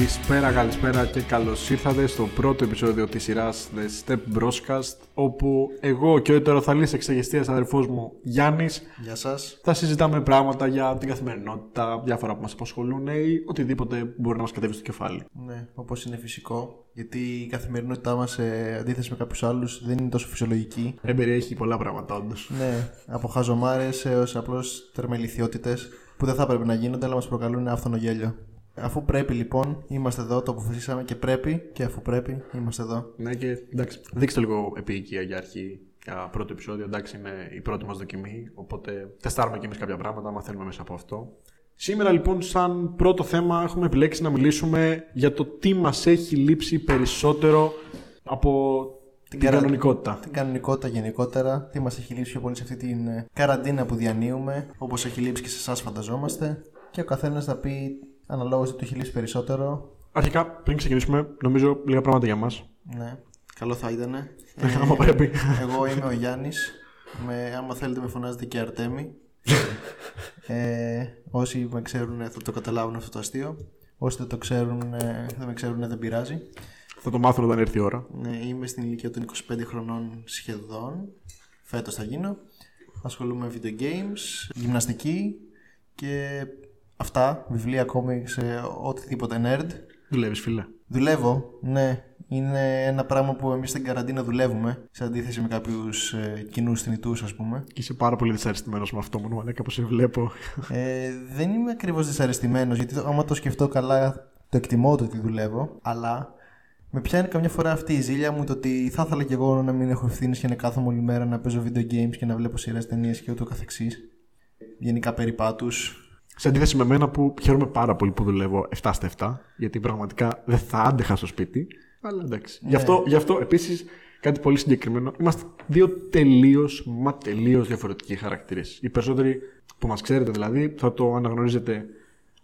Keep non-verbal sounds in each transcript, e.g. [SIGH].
Καλησπέρα, καλησπέρα και καλώς ήρθατε στο πρώτο επεισόδιο της σειράς The Step Broadcast, όπου εγώ και ο ετεροθαλή εξαγεστία αδερφός μου Γιάννης Γεια σας. θα συζητάμε πράγματα για την καθημερινότητα, διάφορα που μας απασχολούν ή οτιδήποτε μπορεί να μας κατέβει στο κεφάλι. Ναι, όπως είναι φυσικό. Γιατί η καθημερινότητά μας, σε αντίθεση με κάποιους άλλους, δεν είναι τόσο φυσιολογική. Εμπεριέχει πολλά πράγματα, όντως. Ναι, από χαζομάρες έως απλώς τερμεληθιότητε που δεν θα έπρεπε να γίνονται, αλλά μας προκαλούν άφθονο γέλιο. Αφού πρέπει λοιπόν, είμαστε εδώ, το αποφασίσαμε και πρέπει, και αφού πρέπει, είμαστε εδώ. Ναι, και εντάξει, δείξτε λίγο επίοικια για αρχή. Για πρώτο επεισόδιο, εντάξει, είναι η πρώτη μας δοκιμή. Οπότε τεστάρουμε κι εμείς κάποια πράγματα, μαθαίνουμε μέσα από αυτό. Σήμερα λοιπόν, σαν πρώτο θέμα, έχουμε επιλέξει να μιλήσουμε για το τι μας έχει λείψει περισσότερο από την, καρα- κανονικότητα. Την κανονικότητα γενικότερα, τι μας έχει λείψει πιο πολύ σε αυτή την ε, καραντίνα που διανύουμε, όπως έχει λείψει και σε εσάς, φανταζόμαστε. Και ο καθένας θα πει αναλόγως τι του έχει λείψει περισσότερο. Αρχικά, πριν ξεκινήσουμε, νομίζω λίγα πράγματα για μας. Ναι, καλό θα ήταν. Άμα πρέπει. Εγώ είμαι ο Γιάννης. Με, άμα θέλετε με φωνάζετε και Αρτέμι. [LAUGHS] ε, όσοι με ξέρουν θα το καταλάβουν αυτό το αστείο. Όσοι δεν το ξέρουν, ε, δεν με ξέρουν δεν πειράζει. Θα το μάθουν όταν έρθει η ώρα. Ναι, είμαι στην ηλικία των 25 χρονών σχεδόν. Φέτος θα γίνω. Ασχολούμαι με video games, γυμναστική και αυτά, βιβλία comics, ε, οτιδήποτε nerd. Δουλεύεις, φίλε. Δουλεύω, ναι. Είναι ένα πράγμα που εμείς στην καραντίνα δουλεύουμε, σε αντίθεση με κάποιους ε, κοινούς θνητούς ας πούμε. Και είσαι πάρα πολύ δυσαρεστημένος με αυτό μόνο, αλλά κάπω σε βλέπω. Ε, δεν είμαι ακριβώς δυσαρεστημένος, γιατί το- άμα το σκεφτώ καλά το εκτιμώ το ότι δουλεύω, αλλά με πιάνει καμιά φορά αυτή η ζήλια μου το ότι θα ήθελα κι εγώ να μην έχω ευθύνες και να κάθομαι όλη μέρα να παίζω video games και να βλέπω σειρές ταινίες και ούτω καθεξής. Γενικά περιπάτους. Σε αντίθεση με μένα που χαίρομαι πάρα πολύ που δουλεύω 7 στα 7, γιατί πραγματικά δεν θα άντεχα στο σπίτι. Αλλά εντάξει. Γι' αυτό, γι αυτό επίσης κάτι πολύ συγκεκριμένο. Είμαστε δύο τελείως, μα τελείως διαφορετικοί χαρακτήρες. Οι περισσότεροι που μας ξέρετε δηλαδή θα το αναγνωρίζετε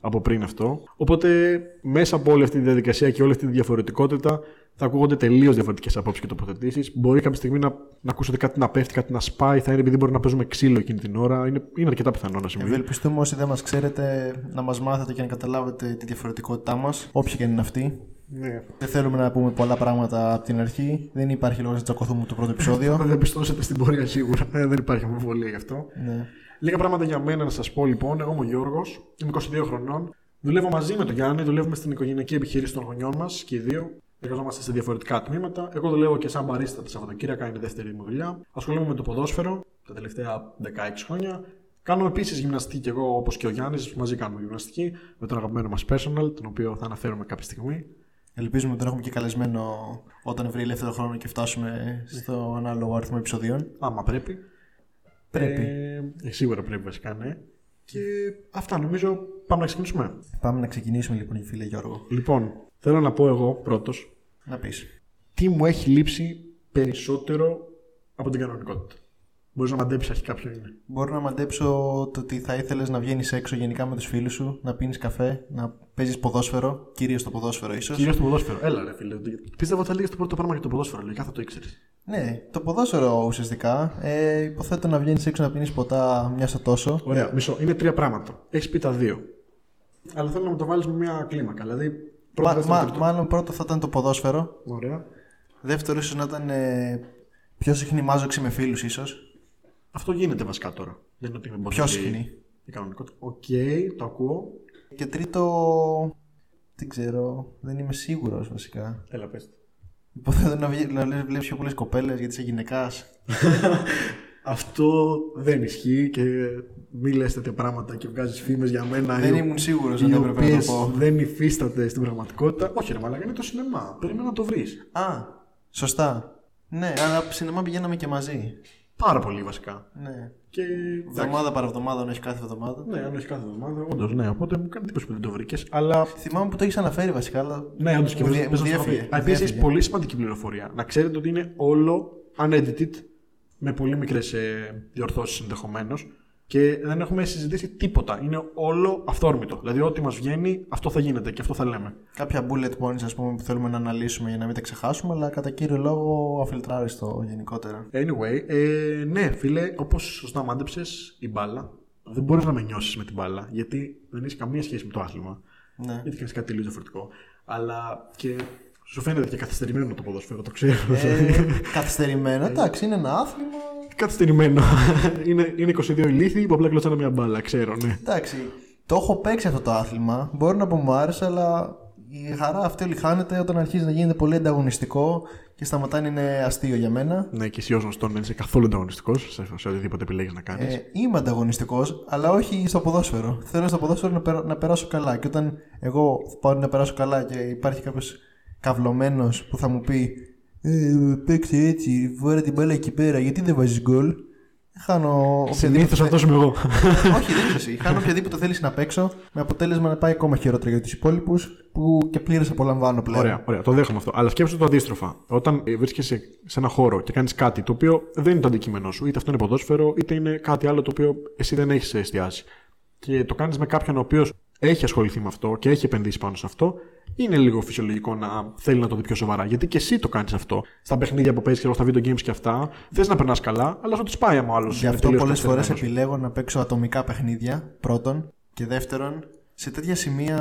από πριν αυτό. Οπότε μέσα από όλη αυτή τη διαδικασία και όλη αυτή τη διαφορετικότητα θα ακούγονται τελείως διαφορετικές απόψεις και τοποθετήσεις. Μπορεί κάποια στιγμή να, να ακούσετε κάτι να πέφτει, κάτι να σπάει, θα είναι επειδή μπορεί να παίζουμε ξύλο εκείνη την ώρα. Είναι, είναι αρκετά πιθανό να συμβεί. Ευελπιστούμε όσοι δεν μας ξέρετε να μας μάθετε και να καταλάβετε τη διαφορετικότητά μας, όποια και αν είναι αυτή. Ναι. Δεν θέλουμε να πούμε πολλά πράγματα από την αρχή. Δεν υπάρχει λόγος να τσακωθούμε το πρώτο επεισόδιο. [LAUGHS] Θα διαπιστώσετε στην πορεία σίγουρα. Ε, δεν υπάρχει αμφιβολία γι' αυτό. ναι. Λίγα πράγματα για μένα να σας πω λοιπόν. Εγώ είμαι ο Γιώργος, είμαι 22 χρονών. Δουλεύω μαζί με τον Γιάννη, δουλεύουμε στην οικογενειακή επιχείρηση των γονιών μας και οι δύο. Εργαζόμαστε σε διαφορετικά τμήματα. Εγώ δουλεύω και σαν μπαρίστα τα Σαββατοκύριακα, είναι η δεύτερη μου δουλειά. Ασχολούμαι με το ποδόσφαιρο τα τελευταία 16 χρόνια. Κάνω επίσης γυμναστική και εγώ όπως και ο Γιάννης. Μαζί κάνουμε γυμναστική με τον αγαπημένο μας personal, τον οποίο θα αναφέρουμε κάποια στιγμή. Ελπίζουμε ότι τον έχουμε και καλεσμένο όταν βρει ελεύθερο χρόνο και φτάσουμε στον ανάλογο αριθμό επεισοδίων. Άμα πρέπει. Πρέπει. Ε, σίγουρα πρέπει βασικά, ναι. Και αυτά νομίζω πάμε να ξεκινήσουμε. Πάμε να ξεκινήσουμε λοιπόν, φίλε Γιώργο. Λοιπόν, θέλω να πω εγώ πρώτος Να πεις. τι μου έχει λείψει περισσότερο από την κανονικότητα. Μπορείς να μαντέψεις αρχικά ποιο είναι. Μπορώ να μαντέψω το ότι θα ήθελες να βγαίνεις έξω γενικά με τους φίλους σου, να πίνεις καφέ, να παίζεις ποδόσφαιρο, κυρίως το ποδόσφαιρο ίσως. Κυρίως το ποδόσφαιρο. Έλα, ρε φίλε. Πίστευα ότι θα λέγε το πρώτο πράγμα για το ποδόσφαιρο. Λογικά θα το ήξερες. Ναι, το ποδόσφαιρο ουσιαστικά. Ε, υποθέτω να βγαίνεις έξω να πίνεις ποτά μια στο τόσο. Ωραία, μισό. Είναι τρία πράγματα. Έχεις πει τα δύο. Αλλά θέλω να μου το βάλεις με μια κλίμακα. Δηλαδή, πρώτο, Μα, δεύτερο, μα- τρίτο. μάλλον πρώτο θα ήταν το ποδόσφαιρο. Ωραία. Δεύτερο ίσως να ήταν ε, πιο συχνή μάζωξη με φίλους ίσως. Αυτό γίνεται βασικά τώρα. Δεν είναι ότι είναι Πιο η- συχνή. Η κανονικότητα. Οκ, το ακούω. Και τρίτο. Δεν ξέρω. Δεν είμαι σίγουρος βασικά. Έλα, πες. Υποθέτω να, βγει- να βλέπεις πιο πολλές κοπέλες γιατί είσαι γυναικάς. [LAUGHS] Αυτό δεν ισχύει και μη λες τέτοια πράγματα και βγάζεις φήμες για μένα Δεν οι- ήμουν σίγουρος οι αν έπρεπε να οποίες το πω. δεν υφίσταται στην πραγματικότητα. Όχι ρε μαλάκα, είναι το σινεμά. Περιμένω να το βρεις. Α, σωστά. Ναι, αλλά σινεμά πηγαίναμε και μαζί. Πάρα πολύ βασικά. Ναι. Και Εβδομάδα παραβδομάδα, αν έχει κάθε εβδομάδα. Ναι, αν έχει κάθε εβδομάδα, όντως ναι. Οπότε μου κάνει εντύπωση που δεν το βρήκες. Αλλά Θυμάμαι που το έχεις αναφέρει βασικά, αλλά. ναι, όντως και Μου μου δι- μου διέφυγε. Επίσης έχει Διέφυγε. πολύ σημαντική πληροφορία. Να ξέρετε ότι είναι όλο unedited με πολύ μικρές διορθώσεις ενδεχομένως. Και δεν έχουμε συζητήσει τίποτα. Είναι όλο αυθόρμητο. Δηλαδή, ό,τι μας βγαίνει, αυτό θα γίνεται και αυτό θα λέμε. Κάποια bullet points ας πούμε, που θέλουμε να αναλύσουμε για να μην τα ξεχάσουμε, αλλά κατά κύριο λόγο αφιλτράριστο γενικότερα. Anyway, ε, ναι, φίλε, όπως σωστά μάντεψες, η μπάλα δεν μπορείς να με νιώσεις με την μπάλα, γιατί δεν έχει καμία σχέση με το άθλημα. Ναι. Γιατί κάνεις κάτι τελείω διαφορετικό. Αλλά και σου φαίνεται και καθυστερημένο το ποδόσφαιρο, το ξέρω. Ε, καθυστερημένο, εντάξει, είναι ένα άθλημα. Καθυστερημένο. [LAUGHS] είναι, είναι 22 ηλίθιοι που απλά κλωτσάνε μια μπάλα, ξέρω, ναι. Εντάξει, το έχω παίξει αυτό το άθλημα. Μπορεί να πω μου άρεσε, αλλά η χαρά αυτή όλη χάνεται όταν αρχίζει να γίνεται πολύ ανταγωνιστικό και σταματάει να είναι αστείο για μένα. Ναι, και εσύ ως γνωστόν δεν είσαι καθόλου ανταγωνιστικός σε, σε οτιδήποτε επιλέγεις να κάνεις. Ε, είμαι ανταγωνιστικός, αλλά όχι στο ποδόσφαιρο. Θέλω στο ποδόσφαιρο να, περα- να περάσω καλά. Και όταν εγώ πάω να περάσω καλά και υπάρχει κάποιος καυλωμένος που θα μου πει ε, Παίξε έτσι, βάλε την μπάλα εκεί πέρα, γιατί δεν βάζεις γκολ; Χάνω οποιαδήποτε. Συνήθως αυτό είμαι εγώ. [LAUGHS] Όχι, δεν είσαι εσύ. Χάνω οποιαδήποτε θέλεις να παίξω, με αποτέλεσμα να πάει ακόμα χειρότερα για τους υπόλοιπους που και πλήρως απολαμβάνω πλέον. Ωραία, ωραία, το δέχομαι αυτό. Αλλά σκέψου το αντίστροφα. Όταν ε, βρίσκεσαι σε ένα χώρο και κάνεις κάτι το οποίο δεν είναι το αντικείμενό σου, είτε αυτό είναι ποδόσφαιρο, είτε είναι κάτι άλλο το οποίο εσύ δεν έχεις εστιάσει. Και το κάνεις με κάποιον ο οποίος έχει ασχοληθεί με αυτό και έχει επενδύσει πάνω σε αυτό, είναι λίγο φυσιολογικό να θέλει να το δει πιο σοβαρά. Γιατί και εσύ το κάνεις αυτό. Στα παιχνίδια που παίζεις και στα video games και αυτά, θες να περνάς καλά, αλλά σου τη πάει άμα ο άλλος. Γι' αυτό πολλές φορές επιλέγω να παίξω ατομικά παιχνίδια, πρώτον. Και δεύτερον, σε τέτοια σημεία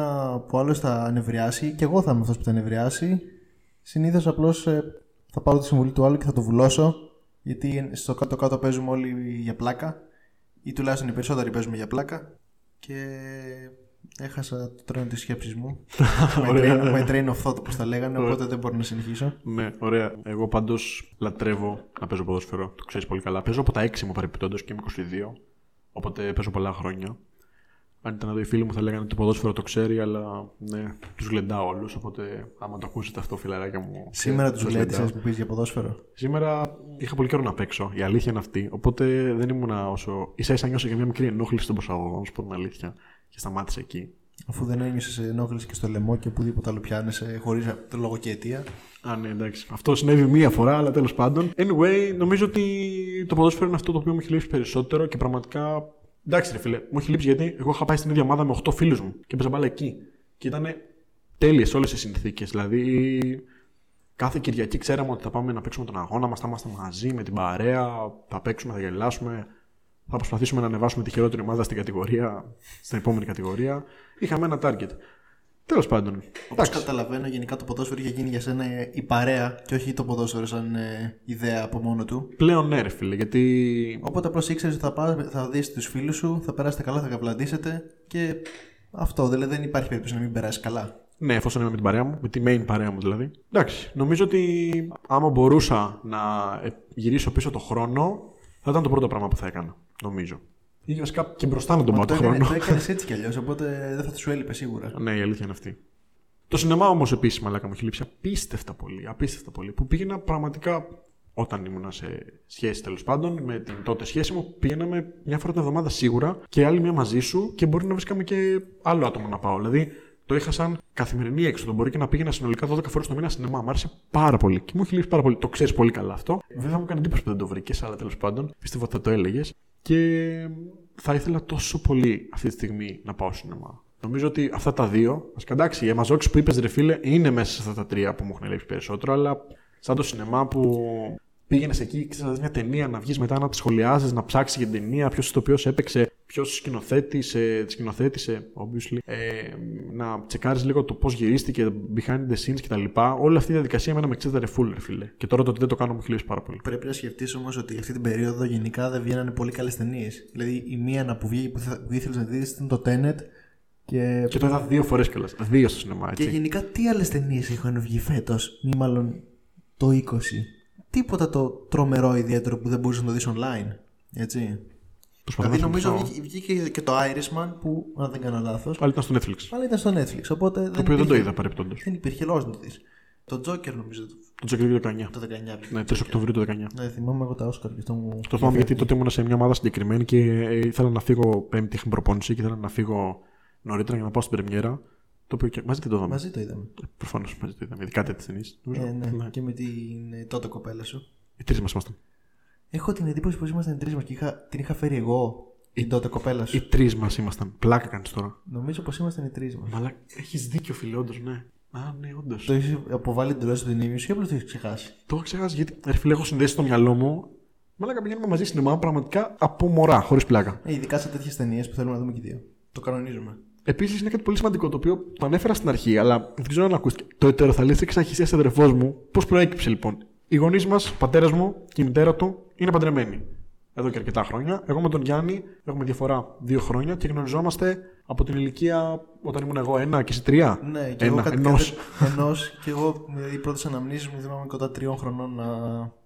που άλλος θα ανεβριάσει, και εγώ θα είμαι αυτός που θα ανεβριάσει, συνήθως απλώς θα πάρω τη συμβουλή του άλλου και θα το βουλώσω. Γιατί στο κάτω-κάτω παίζουμε όλοι για πλάκα, ή τουλάχιστον οι περισσότεροι παίζουμε για πλάκα. Και έχασα το τρένο της σκέψης μου. [LAUGHS] my, train, my train of thought, όπως τα λέγανε, οπότε δεν μπορώ να συνεχίσω. Ναι, ωραία. Εγώ πάντως λατρεύω να παίζω ποδόσφαιρο. Το ξέρεις πολύ καλά. Παίζω από τα 6 μου παρεπιπτόντω και είμαι 22. Οπότε παίζω πολλά χρόνια. Αν ήταν εδώ οι φίλοι μου θα λέγανε ότι το ποδόσφαιρο το ξέρει, αλλά ναι, τους γλεντάω όλους. Οπότε άμα το ακούσετε αυτό, φιλαράκια μου. Σήμερα ε, του γλέντισε που πεις για ποδόσφαιρο; Σήμερα είχα πολύ καιρό να παίξω. Η αλήθεια είναι αυτή. Οπότε δεν ήμουν όσο. σα ίσα νιώσα για μια μικρή ενόχληση στον προσαγωγό, να σου πω την αλήθεια. Και σταμάτησε εκεί. Αφού δεν ένιωσες ενόχληση και στο λαιμό και οπουδήποτε άλλο πιάνεσαι χωρίς λόγο και αιτία. Α, ναι, εντάξει. Αυτό συνέβη μία φορά, αλλά τέλος πάντων. Anyway, νομίζω ότι το ποδόσφαιρο είναι αυτό το οποίο μου έχει λείψει περισσότερο και πραγματικά. Εντάξει, ρε φίλε, μου έχει λείψει γιατί εγώ είχα πάει στην ίδια ομάδα με 8 φίλους μου και παίζα μπάλα εκεί. Και ήταν τέλειες όλες οι συνθήκες. Δηλαδή, κάθε Κυριακή ξέραμε ότι θα πάμε να παίξουμε τον αγώνα μας, θα είμαστε μαζί με την παρέα, θα παίξουμε, θα γελάσουμε, θα προσπαθήσουμε να ανεβάσουμε τη χειρότερη ομάδα στην κατηγορία, στην επόμενη κατηγορία. Είχαμε ένα target. Τέλος πάντων. Όπως καταλαβαίνω, γενικά το ποδόσφαιρο είχε γίνει για σένα η παρέα και όχι το ποδόσφαιρο σαν ε, ιδέα από μόνο του. Πλέον ναι, ρε φίλε, γιατί. Οπότε απλώς ήξερες ότι θα, πας, θα δεις τους φίλους σου, θα περάσετε καλά, θα καβλαντήσετε και αυτό. Δηλαδή δεν υπάρχει περίπτωση να μην περάσεις καλά. Ναι, εφόσον είμαι με την παρέα μου, με τη main παρέα μου δηλαδή. Εντάξει, νομίζω ότι άμα μπορούσα να γυρίσω πίσω το χρόνο, θα ήταν το πρώτο πράγμα που θα έκανα. Νομίζω. Ή βασικά και μπροστά να τον πάω το χρόνο. Το [LAUGHS] έκανες έτσι κι αλλιώς, οπότε δεν θα σου έλειπε σίγουρα. ναι, η αλήθεια είναι αυτή. Το σινεμά όμως επίσης, μαλάκα μου έχει λείψει απίστευτα πολύ. Απίστευτα πολύ. Που πήγαινα πραγματικά όταν ήμουν σε σχέση τέλος πάντων με την τότε σχέση μου, πήγαιναμε μια φορά την εβδομάδα σίγουρα και άλλη μια μαζί σου και μπορεί να βρίσκαμε και άλλο άτομο να πάω. Δηλαδή το είχα σαν καθημερινή έξοδο. Μπορεί και να πήγαινα συνολικά 12 φορές το μήνα σινεμά. Μ' άρεσε πάρα πολύ και μου έχει λείψει πάρα πολύ. Το ξέρεις πολύ καλά αυτό. Βέβαια μου έκανε εντύπωση που δεν το βρήκες, αλλά τέλος πάντων πιστεύω ότι θα το έλεγες. Και θα ήθελα τόσο πολύ αυτή τη στιγμή να πάω σινεμά. Νομίζω ότι αυτά τα δύο, ας εντάξει, οι Αμαζόξει που είπες, ρε φίλε, είναι μέσα σε αυτά τα τρία που μου έχουν λείψει περισσότερο, αλλά σαν το σινεμά που πήγαινες εκεί, ξέρεις μια ταινία να βγεις μετά να τη σχολιάζει, να ψάξεις για την ταινία, ποιος το οποίος έπαιξε, ποιος σκηνοθέτησε, σκηνοθέτησε, obviously, ε, να τσεκάρεις λίγο το πώς γυρίστηκε, behind the scenes κτλ. Όλη αυτή η διαδικασία εμένα με εξέδερε full, ρε φίλε. Και τώρα το ότι δεν το κάνω μου έχει λείψει πάρα πολύ. Πρέπει να σκεφτείς όμως ότι αυτή την περίοδο γενικά δεν βγαίνανε πολύ καλές ταινίες. Δηλαδή η μία να που βγήκε που, που ήθελες να δεις ήταν το Tenet. Και, και το είδα δύο φορές κιόλας. Δύο στο σινεμά, έτσι. Και γενικά τι άλλες ταινίες έχουν βγει φέτος, ή μάλλον το 20 τίποτα το τρομερό ιδιαίτερο που δεν μπορούσες να το δεις online. Έτσι. Δηλαδή νομίζω βγήκε και το Irishman που, αν δεν κάνω λάθος. Πάλι ήταν στο Netflix. Πάλι ήταν στο Netflix. Οπότε το δεν οποίο υπήρχε, δεν το είδα παρεπτόντω. Δεν υπήρχε λόγος να το δεις. Το Joker νομίζω. Το Joker το 19. Το 19. Ναι, 3 Οκτωβρίου το 19. Ναι, θυμάμαι εγώ τα Oscar και αυτό μου. Το θυμάμαι γιατί τότε ήμουν σε μια ομάδα συγκεκριμένη και ήθελα να φύγω Πέμπτη, είχα προπόνηση και ήθελα να φύγω νωρίτερα για να πάω στην Πρεμιέρα. Το οποίο και μαζί δεν το είδαμε. Μαζί το είδαμε. Προφανώς μαζί το είδαμε. Ειδικά τέτοιες ταινίες. Ε, ναι. ναι. Και με την τότε κοπέλα σου. Οι τρεις μας ήμασταν. Έχω την εντύπωση πως ήμασταν οι τρεις μας και είχα, την είχα φέρει εγώ την τότε κοπέλα σου. Οι τρεις μας ήμασταν. Πλάκα κάνεις τώρα. Νομίζω πως ήμασταν οι τρεις μας. Αλλά έχεις δίκιο, φίλε, όντως, ναι. Α, ναι, όντως. Το έχεις αποβάλει εντελώς την ήμιου ή απλώς το έχεις ξεχάσει; Το έχω ξεχάσει γιατί ρε φίλε, έχω συνδέσει στο μυαλό μου. Μαλάκα πηγαίνουμε μαζί νεμά πραγματικά από μωρά, χωρίς πλάκα. Ε, ειδικά σε τέτοιες ταινίες που θέλουμε να δούμε και δύο. Το κανονίζουμε. Επίσης είναι κάτι πολύ σημαντικό το οποίο το ανέφερα στην αρχή, αλλά δεν ξέρω αν ακούστηκε. Το ετεροθαλή εξαχυσία αδερφός μου, πώς προέκυψε λοιπόν. Οι γονείς μας, ο πατέρας μου και η μητέρα του είναι παντρεμένοι. Εδώ και αρκετά χρόνια. Εγώ με τον Γιάννη έχουμε διαφορά δύο χρόνια και γνωριζόμαστε από την ηλικία όταν ήμουν εγώ ένα και εσύ τρία. Ναι, και ένα, εγώ κάτι ενός. ενός, και εγώ με οι πρώτες αναμνήσεις μου θυμάμαι κοντά τριών χρονών να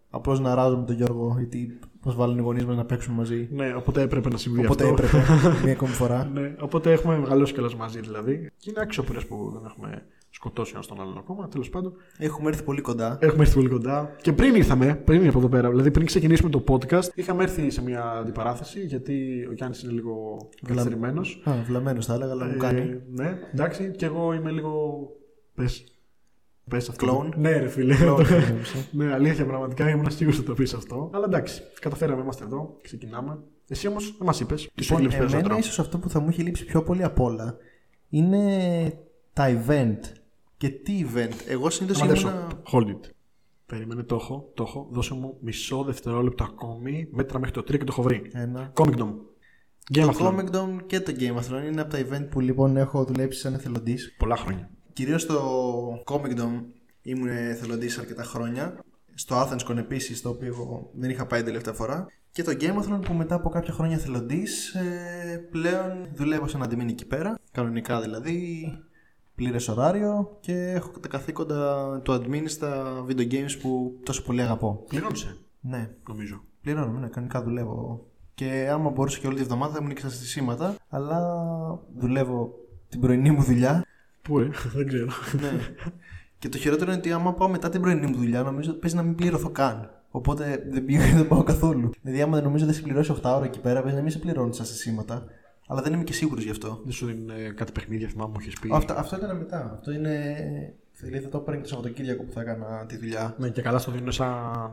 απλώς να ράζω με τον Γιώργο γιατί μα βάλουν οι γονείς μας να παίξουν μαζί. Ναι, οπότε έπρεπε να συμβεί Οπότε αυτό. έπρεπε [LAUGHS] μία ακόμη φορά. Ναι, οπότε έχουμε μεγαλώσει κιόλας μαζί δηλαδή. Και είναι άξιοπρε που δεν έχουμε σκοτώσει ένα τον άλλον ακόμα. Τέλος πάντων, Έχουμε έρθει πολύ κοντά. έχουμε έρθει πολύ κοντά. Και πριν ήρθαμε, πριν από εδώ πέρα, δηλαδή πριν ξεκινήσουμε το podcast, είχαμε έρθει σε μια αντιπαράθεση γιατί ο Γιάννης είναι λίγο καθυστερημένος. Α, βλαμμένος θα έλεγα, αλλά μου κάνει. ναι, εντάξει, και εγώ είμαι λίγο. Πες. Πες αυτό. Κλόουν. Ναι, ρε φίλε. Κλόουν, Το- [LAUGHS] νόμιζα. ναι, αλήθεια, πραγματικά ήμουν σίγουρο ότι το πεις αυτό. Αλλά εντάξει, καταφέραμε, είμαστε εδώ, ξεκινάμε. Εσύ όμως δεν μας είπες. Τις σου Λοιπόν, λείπει εμένα περισσότερο. ίσως αυτό που θα μου έχει λείψει πιο πολύ απ' όλα είναι τα event. Και τι event. Εγώ συνήθως Μαντέψω. ήμουν. Hold it. Περίμενε, το έχω, το έχω. Δώσε μου μισό δευτερόλεπτο ακόμη. Μέτρα μέχρι το 3 και το έχω βρει. Ένα. Comic Dome. Game Το of Thrones. Comic Dome και το Game of Thrones είναι από τα event που λοιπόν έχω δουλέψει σαν εθελοντής. Πολλά χρόνια. Κυρίως στο Comic Dome ήμουν εθελοντής αρκετά χρόνια. Στο Athens Con επίσης, το οποίο εγώ δεν είχα πάει τελευταία φορά. Και το Game of Thrones που μετά από κάποια χρόνια εθελοντής ε, πλέον δουλεύω σαν αντιμένη εκεί πέρα. Κανονικά δηλαδή. Πλήρες ωράριο και έχω τα καθήκοντα του admin στα video games που τόσο πολύ αγαπώ. Πληρώνησε, Ναι, νομίζω. πληρώνω, ναι, κανονικά δουλεύω. Και άμα μπορούσα και όλη τη βδομάδα θα ήμουν και στα στισίματα. Αλλά δουλεύω την πρωινή μου δουλειά Πού, ε, [LAUGHS] δεν ξέρω. ναι. Και το χειρότερο είναι ότι άμα πάω μετά την πρωινή μου δουλειά, νομίζω ότι παίζει να μην πληρωθώ καν. Οπότε δεν, πήγα, [LAUGHS] δεν πάω καθόλου. Δηλαδή, άμα δεν νομίζω ότι θα σε πληρώσει 8 ώρα εκεί πέρα, παίζει να μην σε πληρώνει στα σήματα. Αλλά δεν είμαι και σίγουρος γι' αυτό. Δεν σου δίνουν ε, κάτι παιχνίδια, θυμάμαι μου έχει πει. Αυτό, αυτό ήταν μετά. Αυτό είναι. Δηλαδή, θα το έπαιρνε και το Σαββατοκύριακο που θα έκανα τη δουλειά. Ναι, και καλά στο δίνουν σαν,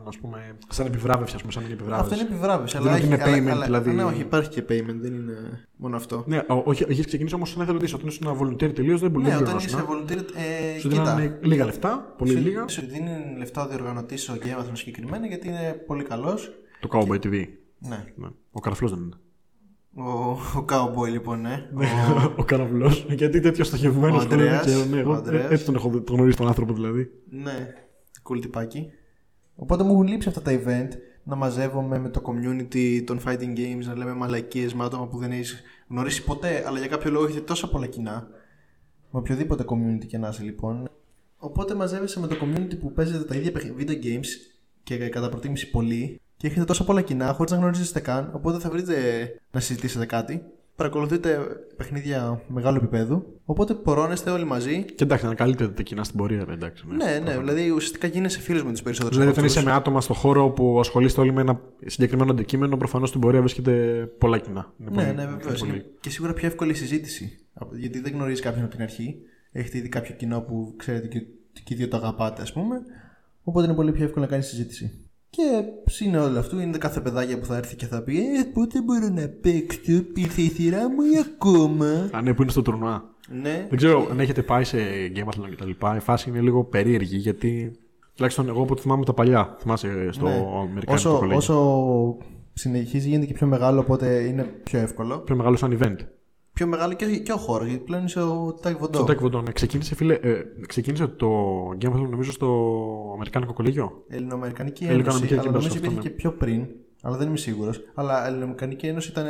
ας πούμε, σαν επιβράβευση, ας πούμε, σαν είναι επιβράβευση. Αυτό είναι επιβράβευση. Δεν Αλλά είναι έχει- payment, αλλά- δηλαδή. Ναι, όχι, υπάρχει και payment, δεν είναι μόνο αυτό. Ναι, ο- όχι, έχεις ξεκινήσει όμως σαν εθελοντή. Όταν είσαι ένα volunteer τελείως δεν μπορεί Ναι, να όταν πληρώσει. είσαι volunteer. Ε, Σου κοίτα, δίνουν λίγα λεφτά, πολύ σου- λίγα. Σου δίνει λεφτά ο διοργανωτής ο Game of Thrones συγκεκριμένα γιατί είναι πολύ καλός. Το Cowboy TV. Ναι. Ναι. Ο καραφλός δεν είναι. Ο, ο Cowboy λοιπόν, ναι. ο καραφλό. Γιατί τέτοιος στοχευμένος Ο Ανδρέας, Ναι, ο εγώ Ανδρέας. έτσι τον έχω τον γνωρίσει τον άνθρωπο δηλαδή. Ναι, cool τυπάκι. Οπότε μου έχουν λείψει αυτά τα event να μαζεύομαι με το community των fighting games, να λέμε μαλακίες με άτομα που δεν έχεις γνωρίσει ποτέ, αλλά για κάποιο λόγο έχετε τόσα πολλά κοινά. Με οποιοδήποτε community και να είσαι λοιπόν. Οπότε μαζεύεσαι με το community που παίζετε τα ίδια παιχνι- video games και κατά προτίμηση πολύ και έχετε τόσα πολλά κοινά χωρίς να γνωρίζεστε καν. Οπότε θα βρείτε να συζητήσετε κάτι. Παρακολουθείτε παιχνίδια μεγάλου επίπεδου. Οπότε πορώνεστε όλοι μαζί Και εντάξει, ανακαλύπτεται τα κοινά στην πορεία, εντάξει. ναι, ναι, δηλαδή ουσιαστικά γίνεσαι φίλος με τους περισσότερους. Δηλαδή, όταν είσαι με άτομα στο χώρο που ασχολείστε όλοι με ένα συγκεκριμένο αντικείμενο, προφανώς στην πορεία βρίσκεται πολλά κοινά. Είναι Ναι, πολύ- ναι, είναι βεβαίως. πολύ- Και σίγουρα πιο εύκολη η συζήτηση. Από- Γιατί δεν γνωρίζεις κάποιον από την αρχή. Έχετε ήδη κάποιο κοινό που ξέρετε και, και οι δύο το αγαπάτε, ας πούμε. Οπότε είναι πολύ πιο εύκολο να κάνεις συζήτηση. Και συν όλο αυτού είναι κάθε παιδάκια που θα έρθει και θα πει Ε, πότε μπορώ να παίξω, ήρθε η σειρά μου ή ακόμα; Α, ναι, που είναι στο τουρνουά. Ναι, Δεν ξέρω αν έχετε πάει σε Gameathlon και τα λοιπά. Η φάση είναι λίγο περίεργη γιατί. Τουλάχιστον εγώ από ό,τι θυμάμαι τα παλιά. Θυμάσαι στο Ναι. Αμερικάνικο όσο, κολέγιο. όσο συνεχίζει γίνεται και πιο μεγάλο, οπότε είναι πιο εύκολο. Πιο μεγάλο σαν event. Πιο μεγάλο και, και ο χώρος, γιατί πλέον είσαι ο Τάκ Στο Taekwondo, ναι. Ξεκίνησε, φίλε, ε, ξεκίνησε το Gameathlon νομίζω στο Αμερικάνικο κολέγιο. Ελληνοαμερικανική Ελληνοαμερικανική Ένωση, αλλά Ένωση, νομίζω αυτό, υπήρχε ναι. και πιο πριν, αλλά δεν είμαι σίγουρος. Αλλά η Ελληνοαμερικανική Ένωση ήταν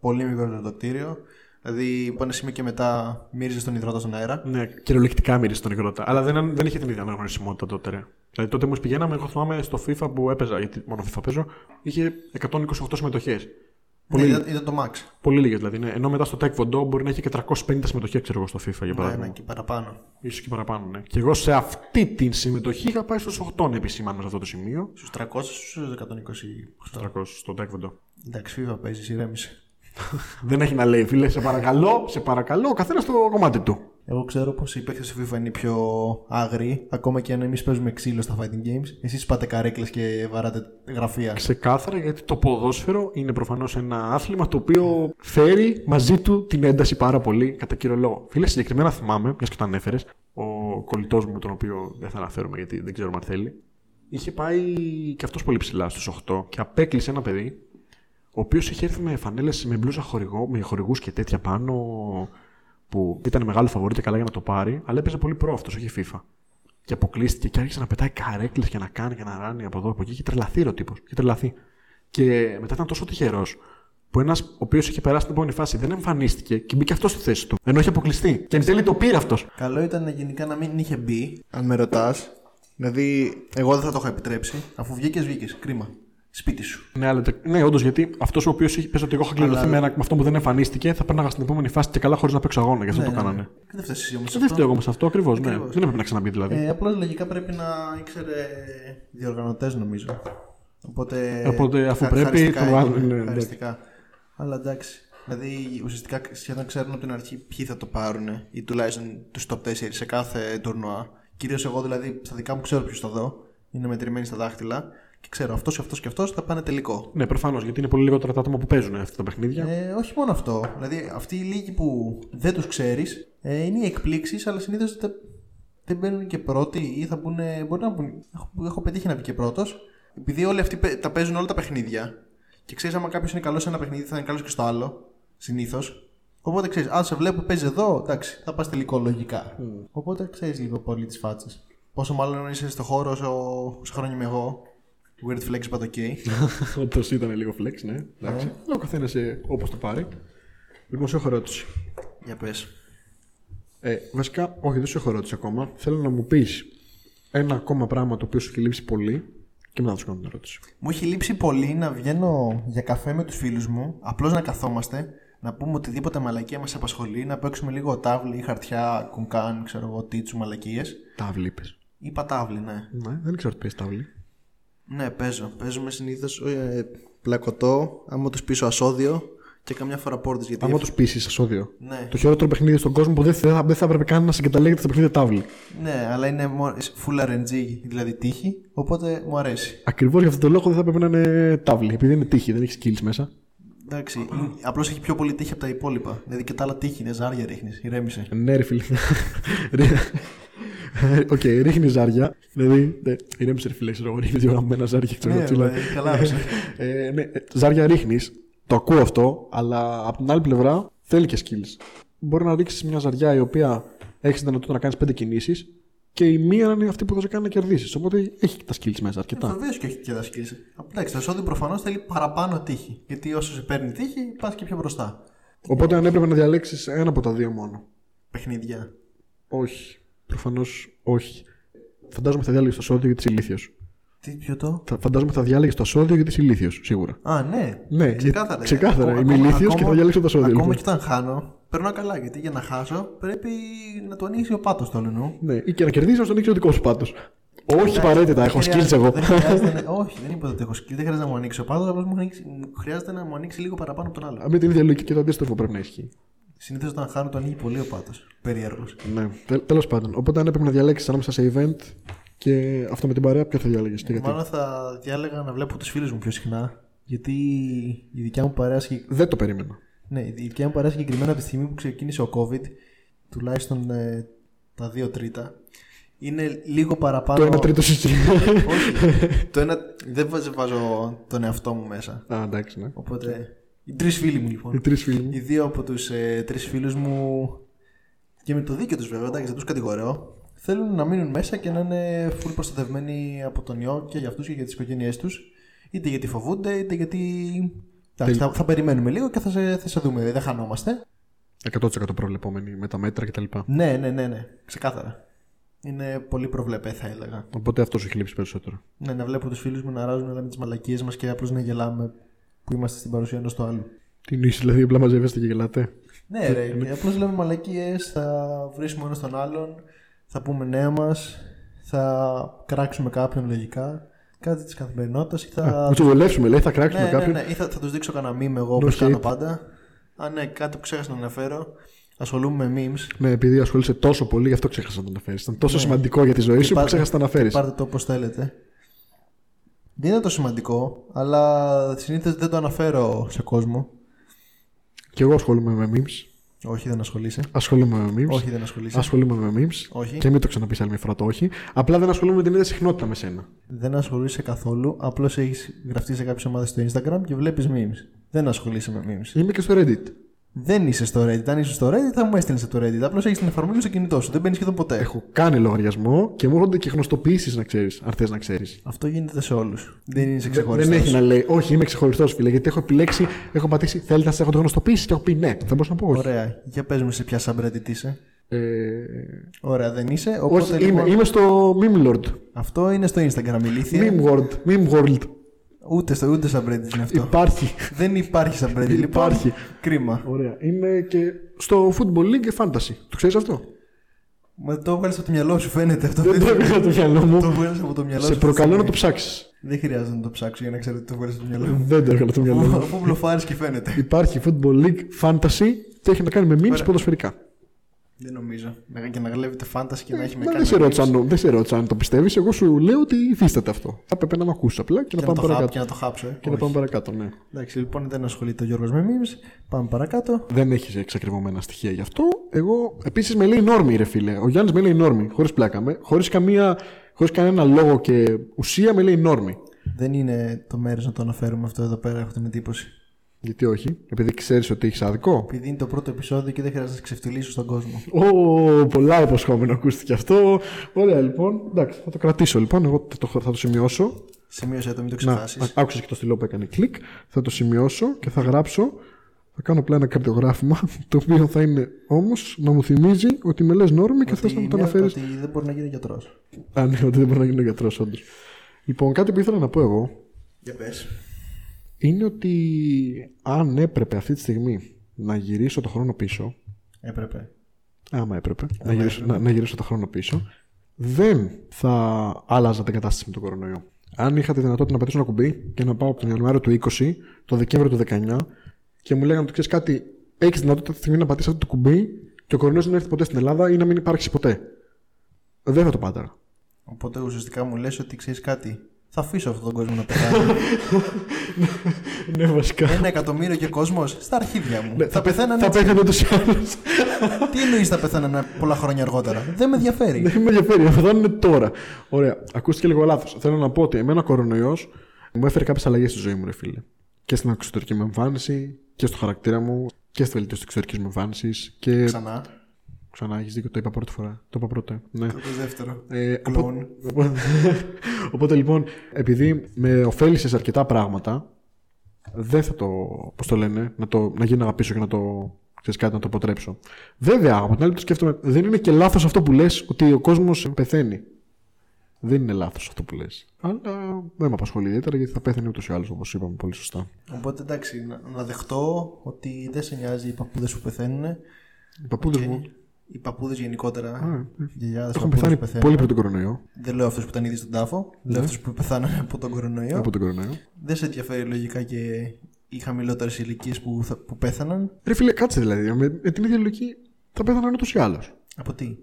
πολύ μικρότερο το κτίριο. Δηλαδή, από ένα σημείο και μετά μύριζε τον υδρότα στον αέρα. Ναι, κυριολεκτικά μύρισε τον υγρότα. Αλλά δεν, δεν είχε την ίδια αναγνωρισιμότητα τότε. Ρε. Δηλαδή τότε μου πηγαίναμε, εγώ θυμάμαι στο FIFA που έπαιζα, γιατί μόνο FIFA παίζω, είχε 128 συμμετοχές. Ναι, Πολύ, ήταν, ήταν το max. πολύ λίγες δηλαδή. Ναι. Ενώ μετά στο Taekwondo μπορεί να έχει και 350 συμμετοχέ, ξέρω εγώ, στο FIFA για Ναι, παράδειγμα. ναι, και παραπάνω. Ίσως και παραπάνω, ναι. Και εγώ σε αυτή την συμμετοχή είχα πάει στους 8 να επισημάνω σε αυτό το σημείο. Στους 300 στους 120. Στου 300 στο Taekwondo. Εντάξει, FIFA παίζεις, ηρέμησε. [LAUGHS] Δεν έχει να λέει, φίλε, σε παρακαλώ, σε παρακαλώ, ο καθένας το κομμάτι του. Εγώ ξέρω πως οι παίκτες του FIFA είναι πιο άγριοι, ακόμα και αν εμείς παίζουμε ξύλο στα fighting games. Εσείς πάτε καρέκλες και βαράτε γραφεία. Ξεκάθαρα γιατί το ποδόσφαιρο είναι προφανώς ένα άθλημα το οποίο φέρει μαζί του την ένταση πάρα πολύ κατά κύριο λόγο. Φίλε, συγκεκριμένα θυμάμαι, μιας και το ανέφερες, ο κολλητός μου, τον οποίο δεν θα αναφέρουμε γιατί δεν ξέρουμε αν θέλει, είχε πάει και αυτός πολύ ψηλά στους 8 και απέκλεισε ένα παιδί, ο οποίος είχε έρθει με φανέλες με μπλούζα χορηγό, με χορηγούς και τέτοια πάνω, που ήταν μεγάλο φαβορή και καλά για να το πάρει, αλλά έπαιζε πολύ προ αυτός, όχι FIFA. Και αποκλείστηκε και άρχισε να πετάει καρέκλες και να κάνει και να ράνει από εδώ από εκεί. Και τρελαθεί ο τύπος. Και τρελαθεί. Και μετά ήταν τόσο τυχερός που ένας ο οποίος είχε περάσει την επόμενη φάση δεν εμφανίστηκε και μπήκε αυτός στη θέση του. Ενώ είχε αποκλειστεί. Και εν τέλει το πήρε αυτός. Καλό ήταν γενικά να μην είχε μπει, αν με ρωτάς. Δηλαδή, εγώ δεν θα το είχα επιτρέψει. Αφού βγήκες, βγήκες. Κρίμα. Σπίτι σου. Ναι, αλλά, ναι όντως γιατί αυτός ο οποίος πες ότι εγώ είχα κληρωθεί αλλά... με, αυτό που δεν εμφανίστηκε θα πέρναγα στην επόμενη φάση και καλά χωρίς να παίξω αγώνα. Γι' αυτό ναι, το ναι, κάνανε. Ναι. Δεν φταίεις εσύ όμως. Δεν φταίει όμως αυτό ακριβώς. Ναι. Δεν έπρεπε να ξαναμπεί δηλαδή. Ε, Απλώς λογικά πρέπει να ήξερε διοργανωτές νομίζω. Οπότε, Οπότε αφού πρέπει το βάλουν. Ναι, χαριστικά. Αλλά εντάξει. Δηλαδή ουσιαστικά σχεδόν ξέρουν από την αρχή ποιοι θα το πάρουν ή τουλάχιστον τους top 4 σε κάθε τουρνουά. Κυρίως εγώ δηλαδή στα δικά μου ξέρω ποιους θα δω. Είναι μετρημένοι στα δάχτυλα και ξέρω αυτός και αυτός και αυτός θα πάνε τελικό. Ναι, προφανώς γιατί είναι πολύ λιγότερα τα άτομα που παίζουν αυτά τα παιχνίδια. Ε, όχι μόνο αυτό. Δηλαδή αυτοί οι λίγοι που δεν τους ξέρεις ε, είναι οι εκπλήξεις, αλλά συνήθως δεν, δεν μπαίνουν και πρώτοι ή θα μπουν. Μπορεί να μπουν. Έχω, έχω πετύχει να μπει και πρώτος. Επειδή όλοι αυτοί τα παίζουν όλα τα παιχνίδια και ξέρεις, άμα κάποιος είναι καλός σε ένα παιχνίδι, θα είναι καλός και στο άλλο. Συνήθως. Οπότε ξέρεις, αν σε βλέπω παίζει εδώ, εντάξει, θα πας τελικό λογικά. Mm. Οπότε ξέρεις λίγο πολύ τις φάτσες. Πόσο μάλλον είσαι στο χώρο όσο, όσο χρόνια είμαι εγώ. Weird flex, but okay. [LAUGHS] Όντως ήταν λίγο flex, ναι. Εντάξει. Yeah. Ο καθένας ε, όπως το πάρει. Λοιπόν, σε έχω ερώτηση. Για πες. Ε, βασικά, όχι, δεν σου έχω ερώτηση ακόμα. Θέλω να μου πεις ένα ακόμα πράγμα το οποίο σου έχει λείψει πολύ και μετά θα σου κάνω την ερώτηση. Μου έχει λείψει πολύ να βγαίνω για καφέ με τους φίλους μου, απλώς να καθόμαστε, να πούμε οτιδήποτε μαλακία μας απασχολεί, να παίξουμε λίγο τάβλη ή χαρτιά, κουνκάν, ξέρω εγώ, τίτσου, μαλακίες. Τάβλη είπες. Είπα τάβλη, ναι. Ναι, δεν ξέρω τι πει τάβλη. Ναι, παίζω. Παίζουμε συνήθως ε, πλακωτό, άμα τους πείσω ασόδυο και καμιά φορά πόρτες. Γιατί άμα τους πείσει ασόδυο. Ναι. Το χειρότερο παιχνίδι στον κόσμο που δεν θα, δεν θα έπρεπε καν να συγκαταλέγεται στο παιχνίδι τάβλι. Ναι, αλλά είναι full RNG, δηλαδή τύχη, οπότε μου αρέσει. Ακριβώς για αυτόν τον λόγο δεν θα έπρεπε να είναι τάβλι, επειδή είναι τύχη, δεν έχει skills μέσα. Εντάξει, απλώς έχει πιο πολύ τύχη από τα υπόλοιπα. Δηλαδή και τα άλλα τύχη είναι ζάρια ρίχνεις, ηρέμησε. Ναι, ρε φίλε. [LAUGHS] [LAUGHS] OK, okay, ρίχνει ζάρια. Δηλαδή, ναι, ηρέμησε ρε φίλε, ξέρω ρίχνεις δύο γαμημένα ζάρια. Ξέρω, ναι, δηλαδή, καλά, ε, ναι, ζάρια ρίχνεις. Το ακούω αυτό, αλλά από την άλλη πλευρά θέλει και skills. Μπορεί να ρίξεις μια ζαριά η οποία έχεις δυνατότητα να κάνεις πέντε κινήσεις και η μία είναι αυτή που θα σε κάνει να κερδίσεις. Οπότε έχει τα skills μέσα αρκετά. Ε, Βεβαίω και έχει και τα skills. Εντάξει, το σώδιο προφανώς θέλει παραπάνω τύχη. Γιατί όσος σε παίρνει τύχη, πας και πιο μπροστά. Οπότε αν έπρεπε να διαλέξεις ένα από τα δύο μόνο. Παιχνίδια. Όχι. Προφανώς όχι. Φαντάζομαι θα διάλεγες το σώδιο για τη ηλίθιος. Τι, ποιο το; Θα, φαντάζομαι θα διάλεγες το σώδιο γιατί είσαι ηλίθιος, σίγουρα. Α, ναι. Ναι, ξεκάθαρα. ξεκάθαρα. Είμαι ηλίθιος και θα διαλέξω το σώδιο. Ακόμα λοιπόν. και όταν χάνω, περνάω καλά. Γιατί για να χάσω πρέπει να το ανοίξει ο πάτος το όλο Ναι, ή και να κερδίσει να το ανοίξει ο δικός σου πάτος. Όχι απαραίτητα, έχω skills εγώ. όχι, δεν είπα ότι έχω skills. Δεν χρειάζεται να μου ανοίξει ο πάτος, απλώς μου χρειάζεται να μου ανοίξει λίγο παραπάνω από τον άλλο. Με την ίδια λογική και το αντίστοιχο πρέπει να ισχύει. Συνήθως όταν χάνω το ανοίγει πολύ ο πάτος. Περίεργο. Ναι, τέλος πάντων. Οπότε αν έπρεπε να διαλέξεις ανάμεσα σε event και αυτό με την παρέα, ποιο θα διάλεγες. Μάλλον θα διάλεγα να βλέπω τους φίλους μου πιο συχνά. Γιατί η δικιά μου παρέα. Δεν το περίμενα. Ναι, η δικιά μου παρέα συγκεκριμένα από τη στιγμή που ξεκίνησε ο COVID, τουλάχιστον ε, τα δύο τρίτα, είναι λίγο παραπάνω. Το ένα τρίτο συστή. Όχι. το ένα. Δεν βάζω τον εαυτό μου μέσα. Α, εντάξει, ναι. Οπότε. Οι τρεις φίλοι μου λοιπόν. Οι τρεις φίλοι μου. Οι δύο από τους ε, τρεις φίλους μου. Και με το δίκιο τους βέβαια, εντάξει, δεν τους κατηγορώ θέλουν να μείνουν μέσα και να είναι full προστατευμένοι από τον ιό και για αυτούς και για τις οικογένειές τους. Είτε γιατί φοβούνται, είτε γιατί. Εντάξει, θα, θα, περιμένουμε λίγο και θα σε, θα σε δούμε, δεν χανόμαστε. 100% προβλεπόμενοι με τα μέτρα κτλ. Ναι, ναι, ναι, ναι. Ξεκάθαρα. Είναι πολύ προβλεπέ, θα έλεγα. Οπότε αυτός σου έχει λείψει περισσότερο. Ναι, να βλέπω τους φίλους μου να ράζουν με τις μαλακίες μας και απλώς να γελάμε που είμαστε στην παρουσία ενός του άλλου. Τι νοήσει, δηλαδή, απλά μαζεύεστε και γελάτε. Ναι, ρε. απλώς λέμε μαλακίες, θα βρίσκουμε ένας τον άλλον θα πούμε νέα μας, θα κράξουμε κάποιον λογικά. Κάτι της καθημερινότητας ή θα. Να του βολεύσουμε, λέει, θα κράξουμε ναι, κάποιον. Ναι, ναι, ή θα, θα τους δείξω κανένα meme εγώ όπως κάνω πάντα. Αν ναι, κάτι που ξέχασα να αναφέρω. Ασχολούμαι με memes. Ναι, επειδή ασχολείσαι τόσο πολύ, γι' αυτό ξέχασα να το αναφέρεις. Ήταν τόσο ναι. σημαντικό για τη ζωή σου που ξέχασα να το αναφέρεις. Πάρτε το όπως θέλετε. Δεν είναι το σημαντικό, αλλά συνήθως δεν το αναφέρω σε κόσμο. Και εγώ ασχολούμαι με memes. Όχι, δεν ασχολείσαι. Ασχολούμαι με memes. Όχι, δεν ασχολείσαι. Ασχολούμαι με memes. Όχι. Και μην το ξαναπείς άλλη μια φορά το όχι. Απλά δεν ασχολούμαι με την ίδια συχνότητα με σένα. Δεν ασχολείσαι καθόλου. Απλώς έχεις γραφτεί σε κάποιες ομάδες στο Instagram και βλέπεις memes. Δεν ασχολείσαι με memes. Είμαι και στο Reddit. Δεν είσαι στο Reddit. Αν είσαι στο Reddit, θα μου έστειλες από το Reddit. Απλώς έχεις την εφαρμογή στο κινητό σου. Δεν μπαίνει σχεδόν ποτέ. Έχω κάνει λογαριασμό και μου έρχονται και γνωστοποιήσεις να ξέρεις, αν θες να ξέρεις. Αυτό γίνεται σε όλους. Δεν είσαι Δεν ξεχωριστός. έχει να λέει, Όχι, είμαι ξεχωριστός, φίλε, γιατί έχω επιλέξει, έχω πατήσει, θέλετε να σα έχω το γνωστοποιήσεις και έχω πει ναι. Θα μπορούσα να πω όχι. Ωραία. Για πες μου σε ποια subreddit είσαι. Ε, Ωραία, δεν είσαι. Οπότε όχι, λοιπόν, είμαι, είμαι στο Meme Lord. αυτό είναι στο Instagram ηλίθεια. Meme World. Meme World. Ούτε, στο, ούτε subreddit είναι αυτό. Υπάρχει. δεν υπάρχει subreddit. Λοιπόν, Υπάρχει. κρίμα. Ωραία. Είμαι και στο Football League Fantasy. Το ξέρεις αυτό; Μα το βγάλει από το μυαλό σου, φαίνεται αυτό. Δεν το έβγαλα το μυαλό το μου. βγάλει από το μυαλό Σε σου. προκαλώ να αυτή το τη στιγμή. ψάξεις. Δεν χρειάζεται να το ψάξω για να ξέρω ότι το βγάλει από το μυαλό μου. Δεν το έβγαλα το μυαλό μου. Αφού μπλοφάρεις και φαίνεται. Υπάρχει Football League Fantasy και έχει να κάνει με memes Ωραία. ποδοσφαιρικά. Δεν νομίζω. Να- Και να γλέβετε φάνταση και να έχει με Μα κάνει. δεν σε, ρώτησα, αν- δεν σε ρώτησα αν το πιστεύεις. Εγώ σου λέω ότι υφίσταται αυτό. Θα έπρεπε να με ακούσει απλά και να Και να, πάμε το χάπ, παρακάτω. και να το χάψω. Ε. Και να Όχι. πάμε παρακάτω, ναι. Εντάξει, λοιπόν δεν ασχολείται ο Γιώργος με memes. Πάμε παρακάτω. Δεν έχεις εξακριβωμένα στοιχεία γι' αυτό. Εγώ επίσης με λέει νόρμη, ρε φίλε. Ο Γιάννης με λέει νόρμη, χωρίς πλάκα. Χωρίς χωρίς κανένα λόγο και ουσία με λέει νόρμη. Δεν είναι το μέρος να το αναφέρουμε αυτό εδώ πέρα, έχω την εντύπωση. Γιατί όχι, επειδή ξέρεις ότι έχεις άδικο. Επειδή είναι το πρώτο επεισόδιο και δεν χρειάζεται να ξεφτυλίσω στον κόσμο. Ω, πολλά υποσχόμενο ακούστηκε αυτό. Ωραία, λοιπόν. Εντάξει, θα το κρατήσω λοιπόν. Εγώ θα το, θα το σημειώσω. Σημείωσε το, μην το Να, ξεχάσει. άκουσα και το στυλό που έκανε κλικ. Θα το σημειώσω και θα γράψω. Θα κάνω απλά ένα καρτογράφημα. [LAUGHS] Το οποίο θα είναι όμως να μου θυμίζει ότι με λες νόρμη και θες να μου το αναφέρεις. Ότι δεν μπορεί να γίνει γιατρός. Α, ναι, ότι δεν μπορεί να γίνει γιατρός, όντως. Λοιπόν, κάτι που ήθελα να πω εγώ Για πες. Είναι ότι αν έπρεπε αυτή τη στιγμή να γυρίσω το χρόνο πίσω. Έπρεπε. Άμα έπρεπε να, γυρίσω, να, να γυρίσω το χρόνο πίσω, δεν θα άλλαζα την κατάσταση με τον κορονοϊό. Αν είχα τη δυνατότητα να πατήσω ένα κουμπί και να πάω από τον Ιανουάριο του 20, το Δεκέμβριο του 19 και μου λέγανε ότι ξέρεις κάτι, έχεις δυνατότητα αυτή τη στιγμή να πατήσεις αυτό το κουμπί και ο κορονοϊός δεν έρθει ποτέ στην Ελλάδα ή να μην υπάρξει ποτέ. Δεν θα το πάταρα. Οπότε ουσιαστικά μου λες ότι ξέρεις κάτι. Θα αφήσω αυτόν τον κόσμο να πεθάνει. [LAUGHS] ναι, βασικά. Ένα εκατομμύριο και κόσμος στα αρχίδια μου. Ναι, θα πεθαίνανε. Θα έτσι. πέθανε ούτως ή άλλως. Τι εννοείς θα πεθαίνανε πολλά χρόνια αργότερα; Δεν με ενδιαφέρει. Δεν με ενδιαφέρει, αυτό είναι τώρα. Ωραία. Ακούστηκε λίγο λάθος. Θέλω να πω ότι εμένα ο κορονοϊός μου έφερε κάποιες αλλαγές στη ζωή μου, ρε φίλε. Και στην εξωτερική μου εμφάνιση και στο χαρακτήρα μου και στη βελτίωση της εξωτερικής μου εμφάνισης. Και Ξανά. Ξανά έχεις δίκιο, το είπα πρώτη φορά. Το είπα πρώτα. Ναι. Το δεύτερο. Ε, Κλον. οπότε, [LAUGHS] οπότε λοιπόν, επειδή με ωφέλησες σε αρκετά πράγματα, δεν θα το. Πώς το λένε, να, το, να γίνω αγαπήσω και να το. Ξέρεις κάτι, να το αποτρέψω. Βέβαια, από την άλλη το σκέφτομαι, δεν είναι και λάθος αυτό που λες ότι ο κόσμος πεθαίνει. Δεν είναι λάθος αυτό που λες. Αλλά δεν με απασχολεί ιδιαίτερα γιατί θα πέθανε ούτως ή άλλως, όπως είπαμε πολύ σωστά. Οπότε εντάξει, να, να δεχτώ ότι δεν σε νοιάζει οι παππούδες που πεθαίνουν. Οι παππούδες Και μου Οι παππούδες γενικότερα. Α, Γιαγιάδες, έχουν παππούδες πεθάνει που πεθαίνουν. πολύ πριν τον κορονοϊό. Δεν λέω αυτούς που ήταν ήδη στον τάφο. Λέω αυτούς που πεθάνανε από τον κορονοϊό. Από τον κορονοϊό. Δεν σε ενδιαφέρει λογικά και οι χαμηλότερες ηλικίες που, θα- που πέθαναν; Ρε φίλε, κάτσε δηλαδή. Με, με την ίδια λογική θα πέθαναν ούτως ή άλλως. Από τι;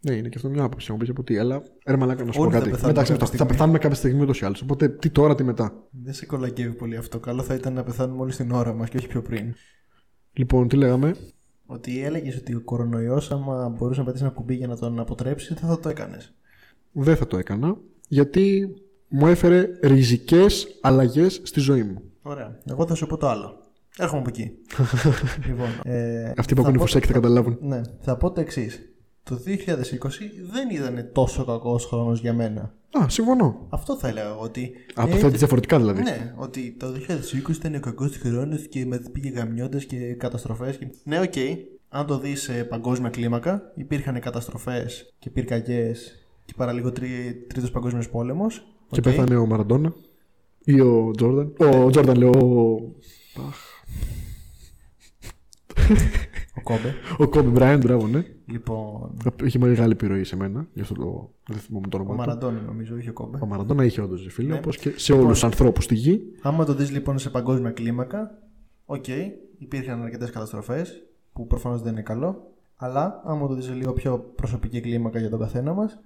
Ναι, είναι και αυτό μια άποψη. Να μου πεις από τι, αλλά. Ρε μαλάκα να σου πω Όλοι θα κάτι. πεθάνουμε Εντάξει, κάποια θα, θα στιγμή. πεθάνουμε κάποια στιγμή ούτως ή άλλως. Οπότε τι τώρα, τι μετά. Δεν σε κολακεύει πολύ αυτό. Καλό θα ήταν να πεθάνουμε όλοι στην ώρα μας και όχι πιο πριν. Λοιπόν, τι λέγαμε; Ότι έλεγες ότι ο κορονοϊός, άμα μπορούσε να πατήσει ένα κουμπί για να τον αποτρέψει, δεν θα το έκανες. Δεν θα το έκανα. Γιατί μου έφερε ριζικές αλλαγές στη ζωή μου. Ωραία. Εγώ θα σου πω το άλλο. Έρχομαι από εκεί. [LAUGHS] λοιπόν, ε, Αυτοί που θα έχουν πω- φουσάκι θα καταλάβουν. Ναι, θα πω το εξής. Το 2020 δεν ήταν τόσο κακός χρόνος για μένα. Α, συμφωνώ. Αυτό θα έλεγα εγώ, ότι. Α, το ε, θέτει διαφορετικά δηλαδή. Ναι, ότι το 2020 ήταν ο κακός χρόνος και μα πήγε γαμιώντα και καταστροφές. Και... Ναι, οκ. Αν το δεις σε παγκόσμια κλίμακα, υπήρχαν καταστροφές και πυρκαγιές και παραλίγο τρί... τρίτος παγκόσμιος πόλεμος. Και πέθανε ο Μαραντόνα ή ο Τζόρνταν. Ο Τζόρνταν, λέω. [LAUGHS] Ο, Ο Κόμπε. ο Κόμπι Μπράιντ, μπράβο, ναι. Λοιπόν. Είχε μεγάλη επιρροή σε μένα. Γι' αυτό το. Δεν θυμάμαι το Ο όνομα του. Μαραντόνα νομίζω, όχι ο Κόμπε. Ο Μαραντόνα είχε όντως, φίλε, Ναι. όπως και σε όλους τους ανθρώπους στη γη. Άμα το δεις λοιπόν σε παγκόσμια κλίμακα, οκ, υπήρχαν αρκετές καταστροφές που προφανώς δεν είναι καλό. Αλλά άμα το δεις σε λίγο πιο προσωπική κλίμακα για τον καθένα μας,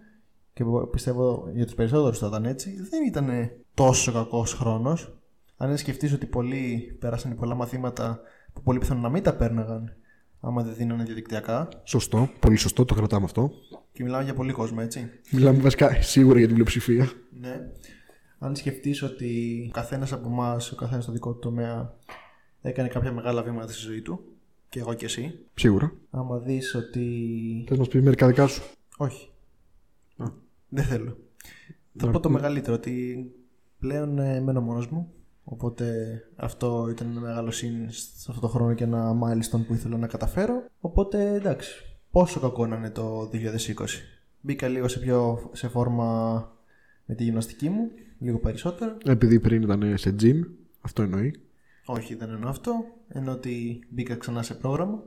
και πιστεύω για τους περισσότερους θα ήταν έτσι, δεν ήταν τόσο κακός χρόνος. Αν σκεφτείς ότι πολλοί πέρασαν πολλά μαθήματα που πολύ πιθανόν να μην τα πέρναγαν άμα δεν δίνανε διαδικτυακά. Σωστό, πολύ σωστό, το κρατάμε αυτό. Και μιλάμε για πολύ κόσμο, έτσι. Μιλάμε βασικά σίγουρα για την πλειοψηφία. Ναι. Αν σκεφτείς ότι ο καθένας από εμάς, ο καθένας στο δικό του τομέα, Έκανε κάποια μεγάλα βήματα στη ζωή του. Και εγώ και εσύ. Σίγουρα. Άμα δεις ότι. Θες να μας πεις μερικά δικά σου; Όχι. Α. Δεν θέλω. Θα Να- πω το μεγαλύτερο ότι πλέον ε, μένω μόνος μου. Οπότε αυτό ήταν ένα μεγάλο συν σε αυτό το χρόνο και ένα milestone που ήθελα να καταφέρω. Οπότε εντάξει. Πόσο κακό να είναι το 2020. Μπήκα λίγο σε, πιο, σε φόρμα με τη γυμναστική μου. Λίγο περισσότερο. Επειδή πριν ήταν σε gym, αυτό εννοεί. Όχι, δεν εννοώ αυτό. Ενώ ότι μπήκα ξανά σε πρόγραμμα.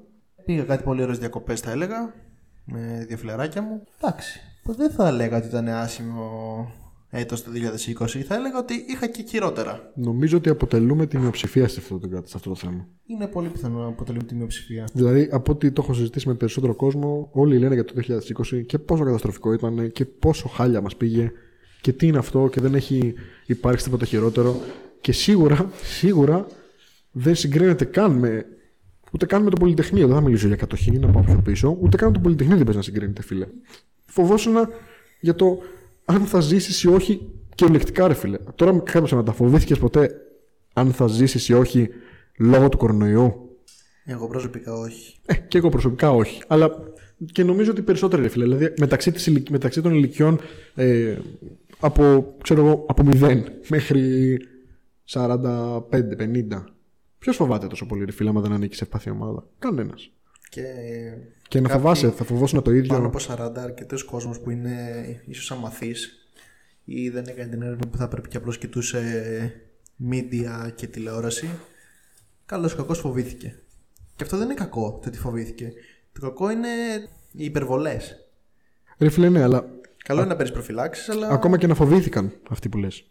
Πήγα κάτι πολύ ωραίες διακοπές, θα έλεγα. Με δύο φιλαράκια μου. Εντάξει. Δεν θα έλεγα ότι ήταν άσχημο έτος το 2020. Θα έλεγα ότι είχα και χειρότερα. Νομίζω ότι αποτελούμε τη μειοψηφία σε αυτό το, σε αυτό το θέμα. Είναι πολύ πιθανό να αποτελεί τη μειοψηφία. Δηλαδή, από ό,τι το έχω συζητήσει με περισσότερο κόσμο, όλοι λένε για το 2020 και πόσο καταστροφικό ήταν και πόσο χάλια μας πήγε και τι είναι αυτό και δεν έχει υπάρξει τίποτα χειρότερο. Και σίγουρα, σίγουρα δεν συγκρίνεται καν με. Ούτε καν με το Πολυτεχνείο. Δεν θα μιλήσω για κατοχή, να πάω πιο πίσω. Ούτε καν με το Πολυτεχνείο δεν παίζει να συγκρίνεται, φίλε. Φοβόσουν για το αν θα ζήσεις ή όχι κυριολεκτικά, ρε φίλε. Τώρα κάποιο να τα φοβήθηκες ποτέ αν θα ζήσεις ή όχι λόγω του κορονοϊού. Εγώ προσωπικά όχι. Ε, και εγώ προσωπικά όχι. Αλλά και νομίζω ότι περισσότεροι ρε φίλε. Δηλαδή μεταξύ, της, ηλικ- μεταξύ των ηλικιών ε, από, ξέρω εγώ, από 0 μέχρι 45-50. Ποιος φοβάται τόσο πολύ, ρε φίλε, άμα δεν ανήκεις σε ευπαθή ομάδα; Κανένας. Και Και να Κάποιοι φοβάσαι, θα φοβόσουν το ίδιο. πάνω από 40 αρκετέ κόσμο που είναι ίσως αμαθή ή δεν έκανε την έρευνα που θα πρέπει και απλώς κοιτούσε media και τηλεόραση. Καλός ή κακός φοβήθηκε. Και αυτό δεν είναι κακό το ότι φοβήθηκε. Το κακό είναι οι υπερβολές. Ρε φίλε, ναι, αλλά Καλό είναι να παίρνεις προφυλάξεις, αλλά. ακόμα και να φοβήθηκαν αυτοί που λες.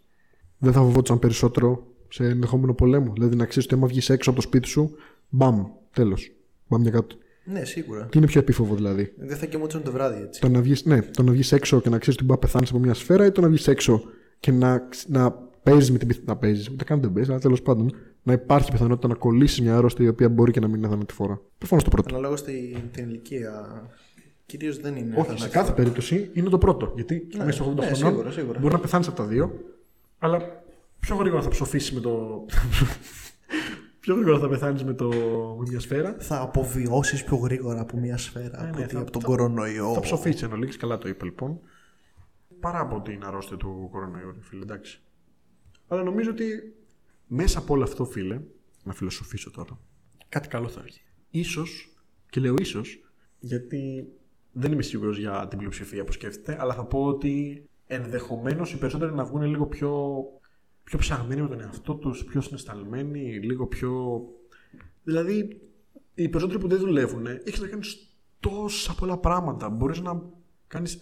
Δεν θα φοβόντουσαν περισσότερο σε ενδεχόμενο πολέμο. Δηλαδή να ξέρεις ότι άμα βγεις έξω από το σπίτι σου, μπαμ, τέλος. Μπαμ για κάτω. Ναι, σίγουρα. Τι είναι πιο επίφοβο δηλαδή; Δεν θα κοιμόντουσαν το βράδυ έτσι. Το να βγεις, ναι, το να βγεις έξω και να ξέρεις ότι μπορεί να πεθάνεις από μια σφαίρα ή το να βγεις έξω και να, να παίζεις με την πιθανότητα. Να παίζεις, ούτε καν δεν παίζεις, αλλά τέλος πάντων να υπάρχει πιθανότητα να κολλήσεις μια αρρώστια η οποία μπορεί και να μην είναι θανατηφόρα. Προφανώς το πρώτο. Αναλόγως στην την ηλικία. Κυρίως δεν είναι. Όχι, σε θανατηφόρο. κάθε περίπτωση είναι το πρώτο. Γιατί μέσα στο 80 ναι, χρονών σίγουρα, σίγουρα. μπορεί να πεθάνεις από τα δύο, αλλά πιο γρήγορα θα ψοφήσεις με το. Πιο γρήγορα θα πεθάνεις με, το... με μια σφαίρα. Θα αποβιώσεις πιο γρήγορα από μια σφαίρα από, ναι, ότι θα- από τον θα- κορονοϊό. Θα ψοφήσεις εν ολίγης, καλά το είπε λοιπόν. Παρά από την αρρώστια του κορονοϊού, ρε φίλε, εντάξει. Αλλά νομίζω ότι μέσα από όλο αυτό, φίλε, να φιλοσοφήσω τώρα, κάτι καλό θα βγει. Ίσως, και λέω ίσως, γιατί δεν είμαι σίγουρος για την πλειοψηφία που σκέφτεται, αλλά θα πω ότι ενδεχομένως οι περισσότεροι να βγουν λίγο πιο, πιο ψαγμένοι με τον εαυτό τους, πιο συναισθαλμένοι, λίγο πιο... Δηλαδή, οι περισσότεροι που δεν δουλεύουν, έχεις να κάνεις τόσα πολλά πράγματα. Μπορείς να κάνεις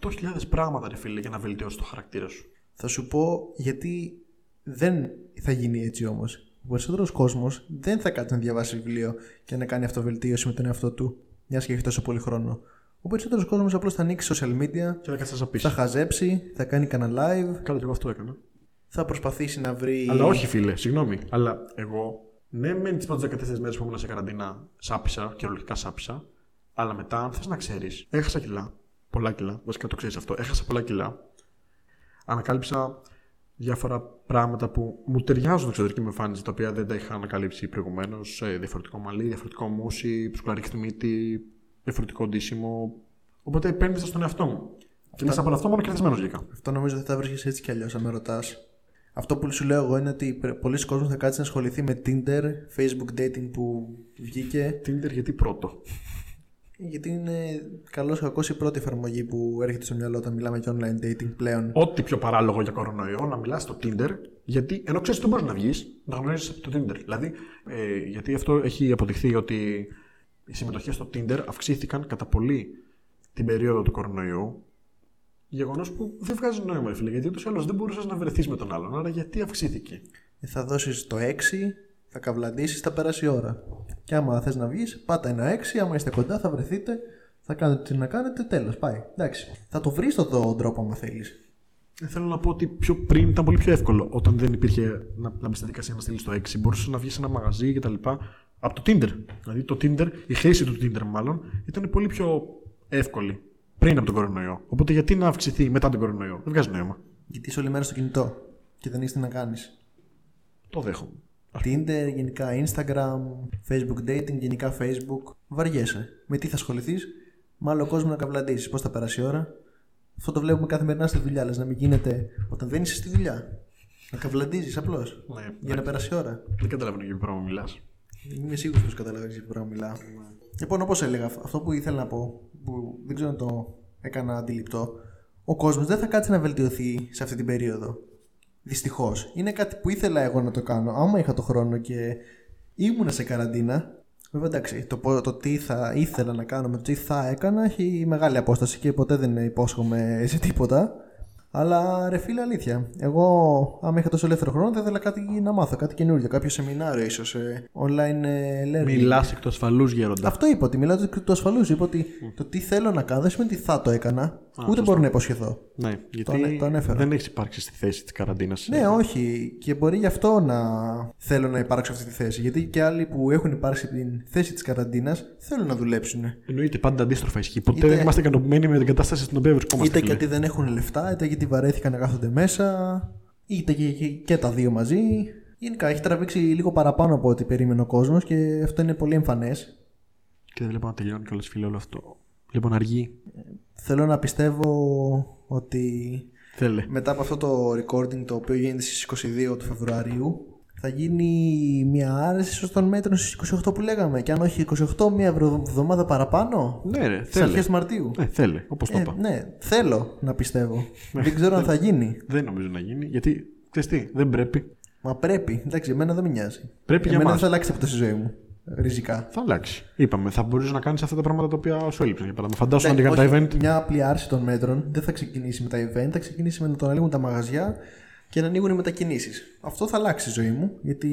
100.000 πράγματα, ρε φίλε, για να βελτιώσεις το χαρακτήρα σου. Θα σου πω γιατί δεν θα γίνει έτσι όμως. Ο περισσότερος κόσμος δεν θα κάτσει να διαβάσει βιβλίο και να κάνει αυτοβελτίωση με τον εαυτό του, μιας και έχει τόσο πολύ χρόνο. Ο περισσότερος κόσμος απλώς θα ανοίξει social media, Και θα κάτσει να πει. θα χαζέψει, θα κάνει κανένα live, Καλά, και εγώ αυτό έκανα. Θα προσπαθήσει να βρει. Αλλά όχι, φίλε, συγγνώμη. Αλλά εγώ, ναι, μεν τις πρώτες 14 μέρες που ήμουν σε καραντίνα, σάπισα, κυριολεκτικά σάπισα. Αλλά μετά, αν θες να ξέρεις, έχασα κιλά. Πολλά κιλά. Βασικά το ξέρεις αυτό. Έχασα πολλά κιλά. Ανακάλυψα διάφορα πράγματα που μου ταιριάζουν στην εξωτερική μου εμφάνιση, τα οποία δεν τα είχα ανακαλύψει προηγουμένως. Διαφορετικό μαλλί, διαφορετικό μουσι, ψουκλαρική στη μύτη, διαφορετικό ντύσιμο. Οπότε επένδυσα στον εαυτό μου. Και μέσα από αυτό μόνο κερδισμένος βγήκα. Αυτό νομίζω δεν θα βρίσκει έτσι κι αλλιώς, αν με ρωτάς. Αυτό που σου λέω εγώ είναι ότι πρε- πολλοί κόσμοι θα κάτσει να ασχοληθεί με Tinder, Facebook dating που βγήκε. Tinder γιατί πρώτο; Γιατί είναι καλός ή κακός η πρώτη εφαρμογή που έρχεται στο μυαλό όταν μιλάμε για online dating πλέον. Ό,τι πιο παράλογο για κορονοϊό να μιλάς στο Tinder, γιατί ενώ ξέρεις ότι μπορείς να βγεις, να γνωρίζεις από το Tinder. Δηλαδή, ε, γιατί αυτό έχει αποδειχθεί ότι οι συμμετοχές στο Tinder αυξήθηκαν κατά πολύ την περίοδο του κορονοϊού. Γεγονός που δεν βγάζει νόημα, ρε φίλε, γιατί ούτως ή άλλως δεν μπορούσες να βρεθείς με τον άλλον. Άρα γιατί αυξήθηκε; Ε, Θα δώσεις το 6, θα καβλαντήσεις, θα περάσει η ώρα. Και άμα θες να βγεις, πάτα ένα 6, άμα είστε κοντά θα βρεθείτε, θα κάνετε τι να κάνετε, τέλος. Πάει. Εντάξει. Θα το βρεις τον τρόπο άμα θέλεις. Ε, Θέλω να πω ότι πιο πριν ήταν πολύ πιο εύκολο. Όταν δεν υπήρχε να, να μπεις στη δικασία να στείλεις το 6, μπορούσες να βγεις σε ένα μαγαζί κτλ. Από το Tinder. Δηλαδή το Tinder, η χρήση του Tinder μάλλον, ήταν πολύ πιο εύκολη πριν από τον κορονοϊό. Οπότε γιατί να αυξηθεί μετά τον κορονοϊό; Δεν βγάζει νόημα. Γιατί είσαι όλη μέρα στο κινητό και δεν έχεις τι να κάνεις. Το δέχομαι. Tinder, γενικά Instagram, Facebook dating, γενικά Facebook. Βαριέσαι. Με τι θα ασχοληθείς, με άλλο κόσμο να καβλαντήσει. Πώς θα περάσει η ώρα; Αυτό το βλέπουμε καθημερινά στη δουλειά. Λες να μην γίνεται όταν δεν είσαι στη δουλειά. Να καβλαντίζει απλώς. Ναι, Για να περάσει η ώρα. Δεν καταλαβαίνω για ποιο πράγμα μιλάς. Είμαι σίγουρος πως καταλαβαίνεις για ποιο πράγμα μιλάω. Λοιπόν, όπως έλεγα, αυτό που ήθελα να πω, που δεν ξέρω αν το έκανα αντιληπτό, ο κόσμος δεν θα κάτσει να βελτιωθεί σε αυτή την περίοδο. Δυστυχώς. Είναι κάτι που ήθελα εγώ να το κάνω. Άμα είχα το χρόνο και ήμουνα σε καραντίνα. Βέβαια εντάξει, το, πο- το τι θα ήθελα να κάνω με το τι θα έκανα έχει μεγάλη απόσταση και ποτέ δεν υπόσχομαι σε τίποτα. Αλλά ρε φίλε, αλήθεια. Εγώ, άμα είχα τόσο ελεύθερο χρόνο, θα ήθελα κάτι να μάθω, κάτι καινούριο. Κάποιο σεμινάριο, ίσως. online ε, learning. Μιλάς εκ του ασφαλούς γέροντα. Αυτό είπα ότι μιλάω του, του ασφαλούς. Είπα ότι το τι θέλω να κάνω δεν σημαίνει ότι θα το έκανα. Ούτε μπορώ να υποσχεθώ. Ναι, ανε- γιατί το ανέφερα. δεν έχεις υπάρξει στη θέση της καραντίνας. Ναι, όχι. Και μπορεί γι' αυτό να θέλω να υπάρξω σε αυτή τη θέση. Γιατί και άλλοι που έχουν υπάρξει από την θέση της καραντίνας θέλουν να δουλέψουν. Εννοείται πάντα αντίστροφα ισχύει. Ποτέ Είτε- δεν είμαστε ικανοποιημένοι με την κατάσταση στην οποία βρισκόμαστε. Είτε φίλε. γιατί δεν έχουν λεφτά, είτε γιατί βαρέθηκαν να κάθονται μέσα, είτε και, και, και τα δύο μαζί. Γενικά έχει τραβήξει λίγο παραπάνω από ό,τι περίμενε ο κόσμος και αυτό είναι πολύ εμφανές. Και δεν βλέπω να τελειώνει κιόλας φίλε όλο αυτό. Λοιπόν, αργεί. Θέλω να πιστεύω ότι Θέλε. μετά από αυτό το recording το οποίο γίνεται στις 22 του Φεβρουαρίου θα γίνει μια άρεση ίσως των μέτρων στις 28 που λέγαμε και αν όχι 28 μια βρω- εβδομάδα παραπάνω Ναι, ρε, στις θέλε. αρχές Μαρτίου Ναι, θέλε, όπως το ε, είπα. ναι, θέλω να πιστεύω δεν ξέρω αν θα γίνει [LAUGHS] Δεν νομίζω να γίνει, γιατί ξέρεις τι, δεν πρέπει. μα πρέπει, εντάξει εμένα δεν με νοιάζει Πρέπει για εμένα μας. δεν θα αλλάξει τίποτα στη ζωή μου ριζικά Θα αλλάξει. Είπαμε, θα μπορούσε να κάνεις αυτά τα πράγματα τα οποία σου έλειψαν. Για παράδειγμα, φαντάσου να Ναι, έκανε τα όχι, event. Μια απλή άρση των μέτρων δεν θα ξεκινήσει με τα event, θα ξεκινήσει με να το ανοίγουν τα μαγαζιά και να ανοίγουν οι μετακινήσεις. Αυτό θα αλλάξει η ζωή μου, γιατί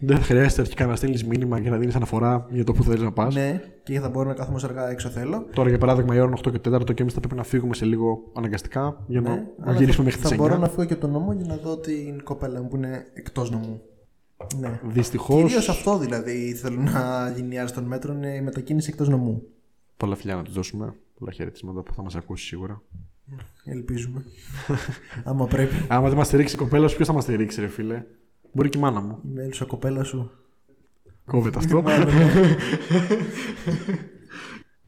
Δεν χρειάζεται αρχικά να στέλνει μήνυμα και να δίνεις αναφορά για το που θέλεις να πας. ναι, και θα μπορώ να κάθομαι όσο αργά έξω θέλω. Τώρα, για παράδειγμα, η ώρα είναι 8 και 4 και εμείς θα πρέπει να φύγουμε σε λίγο αναγκαστικά για να, Ναι, να αλλά γυρίσουμε θα, μέχρι τι θα 9. μπορώ να φύγω και από τον νόμο για να δω την κοπέλα μου που είναι εκτός νομού. Ναι. Δυστυχώ. Κυρίως αυτό δηλαδή θέλω να γίνει η άρση των μέτρων, είναι η μετακίνηση εκτός νομού. Πολλά φιλιά να τους δώσουμε. Πολλά χαιρετίσματα που θα μας ακούσει σίγουρα. Ελπίζουμε. [LAUGHS] Άμα πρέπει. Άμα δεν μας στηρίξει η κοπέλα σου, ποιος θα μας στηρίξει, ρε φίλε; Μπορεί και η μάνα μου. Η μέλουσα κοπέλα σου. Κόβεται αυτό. [LAUGHS]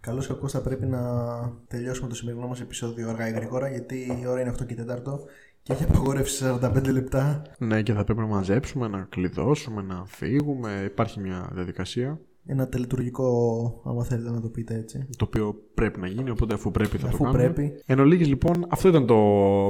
Καλώς ή κακό θα πρέπει να τελειώσουμε το σημερινό μας επεισόδιο αργά ή γρήγορα γιατί η ώρα είναι 8 και 4 και έχει απαγόρευση 45 λεπτά. ναι, και θα πρέπει να μαζέψουμε, να κλειδώσουμε, να φύγουμε. Υπάρχει μια διαδικασία. Ένα τελετουργικό, άμα θέλετε να το πείτε έτσι. Το οποίο πρέπει να γίνει, οπότε αφού πρέπει θα Αφού το κάνουμε. πρέπει. Εν ολίγης, λοιπόν, αυτό ήταν το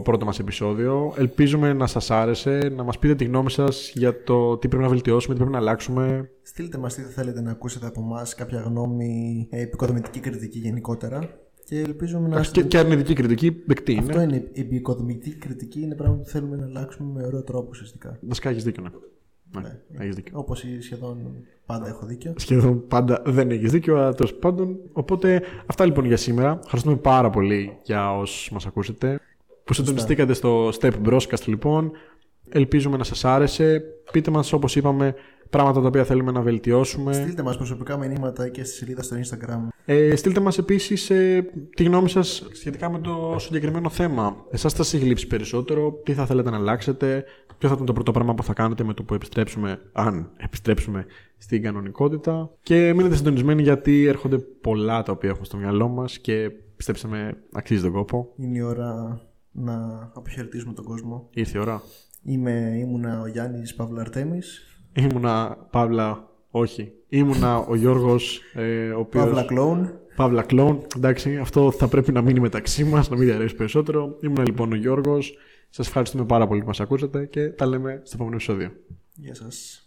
πρώτο μας επεισόδιο. Ελπίζουμε να σας άρεσε, να μας πείτε τη γνώμη σας για το τι πρέπει να βελτιώσουμε, τι πρέπει να αλλάξουμε. Στείλτε μας τι θα θέλετε να ακούσετε από εμάς, κάποια γνώμη, ε, επικοδομητική κριτική γενικότερα. Και ελπίζουμε να. Και, και αρνητική κριτική, δεκτή είναι. Αυτό είναι η επικοδομητική κριτική, είναι πράγμα που θέλουμε να αλλάξουμε με ωραίο τρόπο ουσιαστικά. Βασικά έχεις δίκιο, ναι. Ναι, Ναι. έχεις δίκιο. Όπως σχεδόν πάντα έχω δίκιο. Σχεδόν πάντα δεν έχεις δίκιο, αλλά τέλος πάντων. Οπότε, αυτά λοιπόν για σήμερα. Ευχαριστούμε πάρα πολύ για όσους μας ακούσετε. Που συντονιστήκατε στο Step Broadcast λοιπόν. Ελπίζουμε να σας άρεσε. Πείτε μας, όπως είπαμε, πράγματα τα οποία θέλουμε να βελτιώσουμε. Στείλτε μας προσωπικά μηνύματα και στη σελίδα στο Instagram. Ε, στείλτε μας επίσης ε, τη γνώμη σας σχετικά με το συγκεκριμένο θέμα. Εσάς θα σας έχει λείψει περισσότερο, τι θα θέλετε να αλλάξετε, ποιο θα ήταν το πρώτο πράγμα που θα κάνετε με το που επιστρέψουμε, αν επιστρέψουμε στην κανονικότητα; Και μείνετε συντονισμένοι γιατί έρχονται πολλά τα οποία έχουμε στο μυαλό μας και πιστέψαμε αξίζει τον κόπο. Είναι η ώρα να αποχαιρετήσουμε τον κόσμο. Ήρθε η ώρα. Είμαι, ήμουνα ο Γιάννης Παύλα Αρτέμις. Ήμουνα Παύλα, όχι. Ήμουνα ο Γιώργος, ε, ο οποίος... Παύλα Κλόουν. Παύλα κλόν. Εντάξει, αυτό θα πρέπει να μείνει μεταξύ μας, να μην διαρρεύσει περισσότερο. Ήμουν λοιπόν ο Γιώργος. Σας ευχαριστούμε πάρα πολύ που μας ακούσατε και τα λέμε στο επόμενο επεισόδιο. Γεια σας.